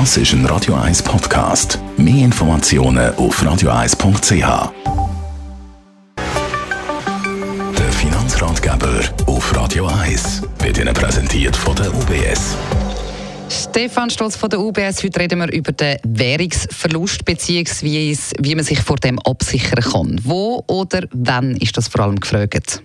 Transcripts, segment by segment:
Das ist ein Radio 1 Podcast. Mehr Informationen auf radio1.ch. Der Finanzratgeber auf Radio 1 wird Ihnen präsentiert von der UBS. Stefan Stolz von der UBS. Heute reden wir über den Währungsverlust bzw. wie man sich vor dem absichern kann. Wo oder wann ist das vor allem gefragt?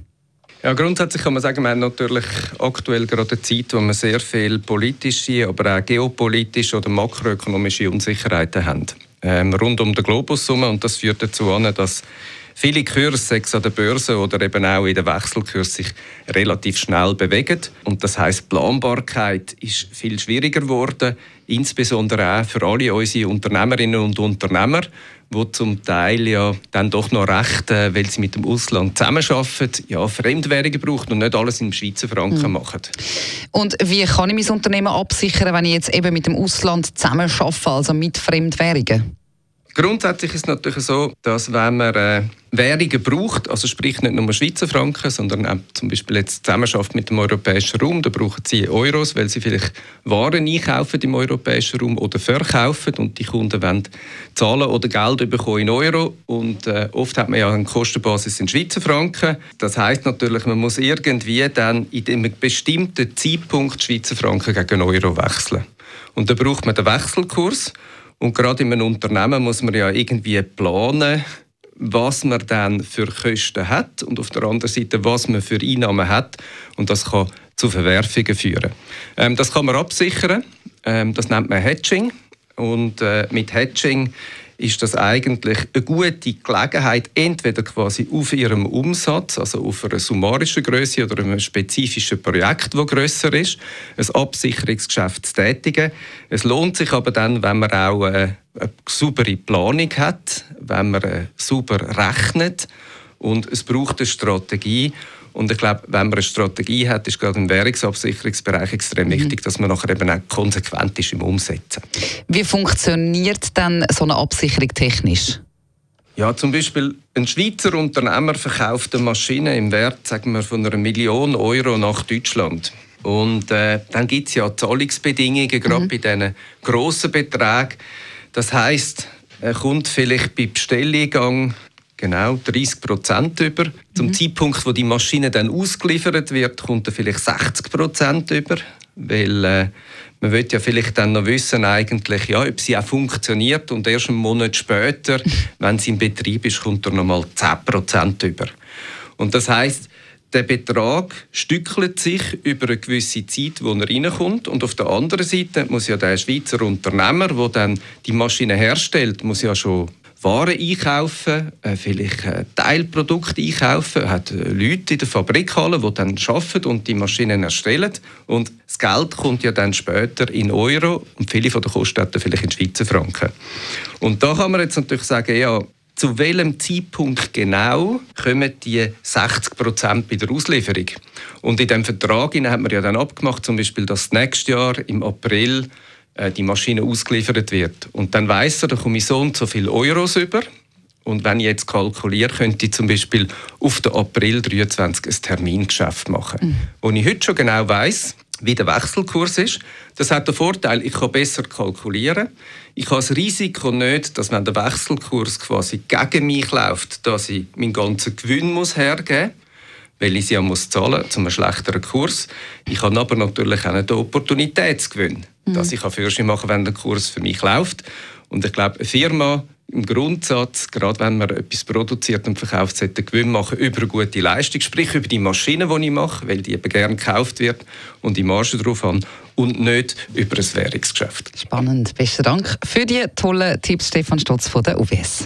Ja, grundsätzlich kann man sagen, wir haben natürlich aktuell gerade eine Zeit, wo wir sehr viel politische, aber auch geopolitische oder makroökonomische Unsicherheiten haben. Ähm, rund um den Globus herum. Und das führt dazu an, dass viele Kurse, sechs an der Börse oder eben auch in den Wechselkurs, sich relativ schnell bewegen. Und das heißt, Planbarkeit ist viel schwieriger geworden, insbesondere auch für alle unsere Unternehmerinnen und Unternehmer, die zum Teil ja dann doch noch recht, äh, weil sie mit dem Ausland zusammenarbeiten, ja, Fremdwährungen brauchen und nicht alles in Schweizer Franken mhm. machen. Und wie kann ich mein Unternehmen absichern, wenn ich jetzt eben mit dem Ausland zusammenarbeite, also mit Fremdwährungen? Grundsätzlich ist es natürlich so, dass wenn man äh, Währungen braucht, also sprich nicht nur Schweizer Franken, sondern auch zum Beispiel jetzt Zusammenarbeit mit dem europäischen Raum, da brauchen sie Euros, weil sie vielleicht Waren einkaufen im europäischen Raum oder verkaufen und die Kunden wollen zahlen oder Geld bekommen in Euro und äh, oft hat man ja eine Kostenbasis in Schweizer Franken. Das heißt natürlich, man muss irgendwie dann in einem bestimmten Zeitpunkt Schweizer Franken gegen Euro wechseln. Und da braucht man den Wechselkurs und gerade in einem Unternehmen muss man ja irgendwie planen, was man dann für Kosten hat und auf der anderen Seite, was man für Einnahmen hat. Und das kann zu Verwerfungen führen. Ähm, das kann man absichern. Ähm, das nennt man Hedging. Und äh, mit Hedging ist das eigentlich eine gute Gelegenheit, entweder quasi auf ihrem Umsatz, also auf einer summarischen Größe oder einem spezifischen Projekt, das grösser ist, ein Absicherungsgeschäft zu tätigen. Es lohnt sich aber dann, wenn man auch eine, eine saubere Planung hat, wenn man äh, sauber rechnet und es braucht eine Strategie und ich glaube, wenn man eine Strategie hat, ist gerade im Währungsabsicherungsbereich extrem mhm. wichtig, dass man nachher eben auch konsequent ist im Umsetzen. Wie funktioniert dann so eine Absicherung technisch? Ja, zum Beispiel ein Schweizer Unternehmer verkauft eine Maschine im Wert sagen wir, von einer Million Euro nach Deutschland. Und äh, dann gibt es ja Zahlungsbedingungen, gerade mhm. bei diesen grossen Beträgen. Das heißt, er kommt vielleicht bei Bestelleingang Genau, 30 Prozent über. Zum mhm. Zeitpunkt, wo die Maschine dann ausgeliefert wird, kommt er vielleicht 60 Prozent über, weil äh, man will ja vielleicht dann noch wissen, eigentlich, ja, ob sie auch funktioniert und erst einen Monat später, wenn sie in Betrieb ist, kommt er nochmal 10 Prozent über. Und das heißt, der Betrag stückelt sich über eine gewisse Zeit, wo er reinkommt. Und auf der anderen Seite muss ja der Schweizer Unternehmer, der dann die Maschine herstellt, muss ja schon waren einkaufen, äh, vielleicht Teilprodukte einkaufen, hat äh, Leute in der Fabrikhalle, die dann arbeiten und die Maschinen erstellen. Und das Geld kommt ja dann später in Euro und viele von den Kosten vielleicht in Schweizer Franken. Und da kann man jetzt natürlich sagen, ja, zu welchem Zeitpunkt genau kommen die 60 Prozent bei der Auslieferung? Und in dem Vertrag hat man ja dann abgemacht, zum Beispiel, dass nächstes Jahr im April äh, die Maschine ausgeliefert wird. Und dann weiß er, da komme ich so und so viele Euros über. Und wenn ich jetzt kalkuliere, könnte ich zum Beispiel auf den April 23 ein Termingeschäft machen, mhm. wo ich heute schon genau weiß, wie der Wechselkurs ist. Das hat den Vorteil, ich kann besser kalkulieren. Ich habe das Risiko nicht, dass wenn der Wechselkurs quasi gegen mich läuft, dass ich meinen ganzen Gewinn muss hergeben muss weil ich sie ja muss zahlen zu einem schlechteren Kurs. Ich habe aber natürlich auch einen Opportunitätsgewinn, mhm. dass ich Führerschein machen kann, wenn der Kurs für mich läuft. Und ich glaube, eine Firma im Grundsatz, gerade wenn man etwas produziert und verkauft, sollte Gewinn machen über eine gute Leistung, sprich über die Maschine, die ich mache, weil die eben gerne gekauft wird und die Marge drauf haben und nicht über ein Währungsgeschäft. Spannend. Besten Dank für die tollen Tipps, Stefan Stotz von der UBS.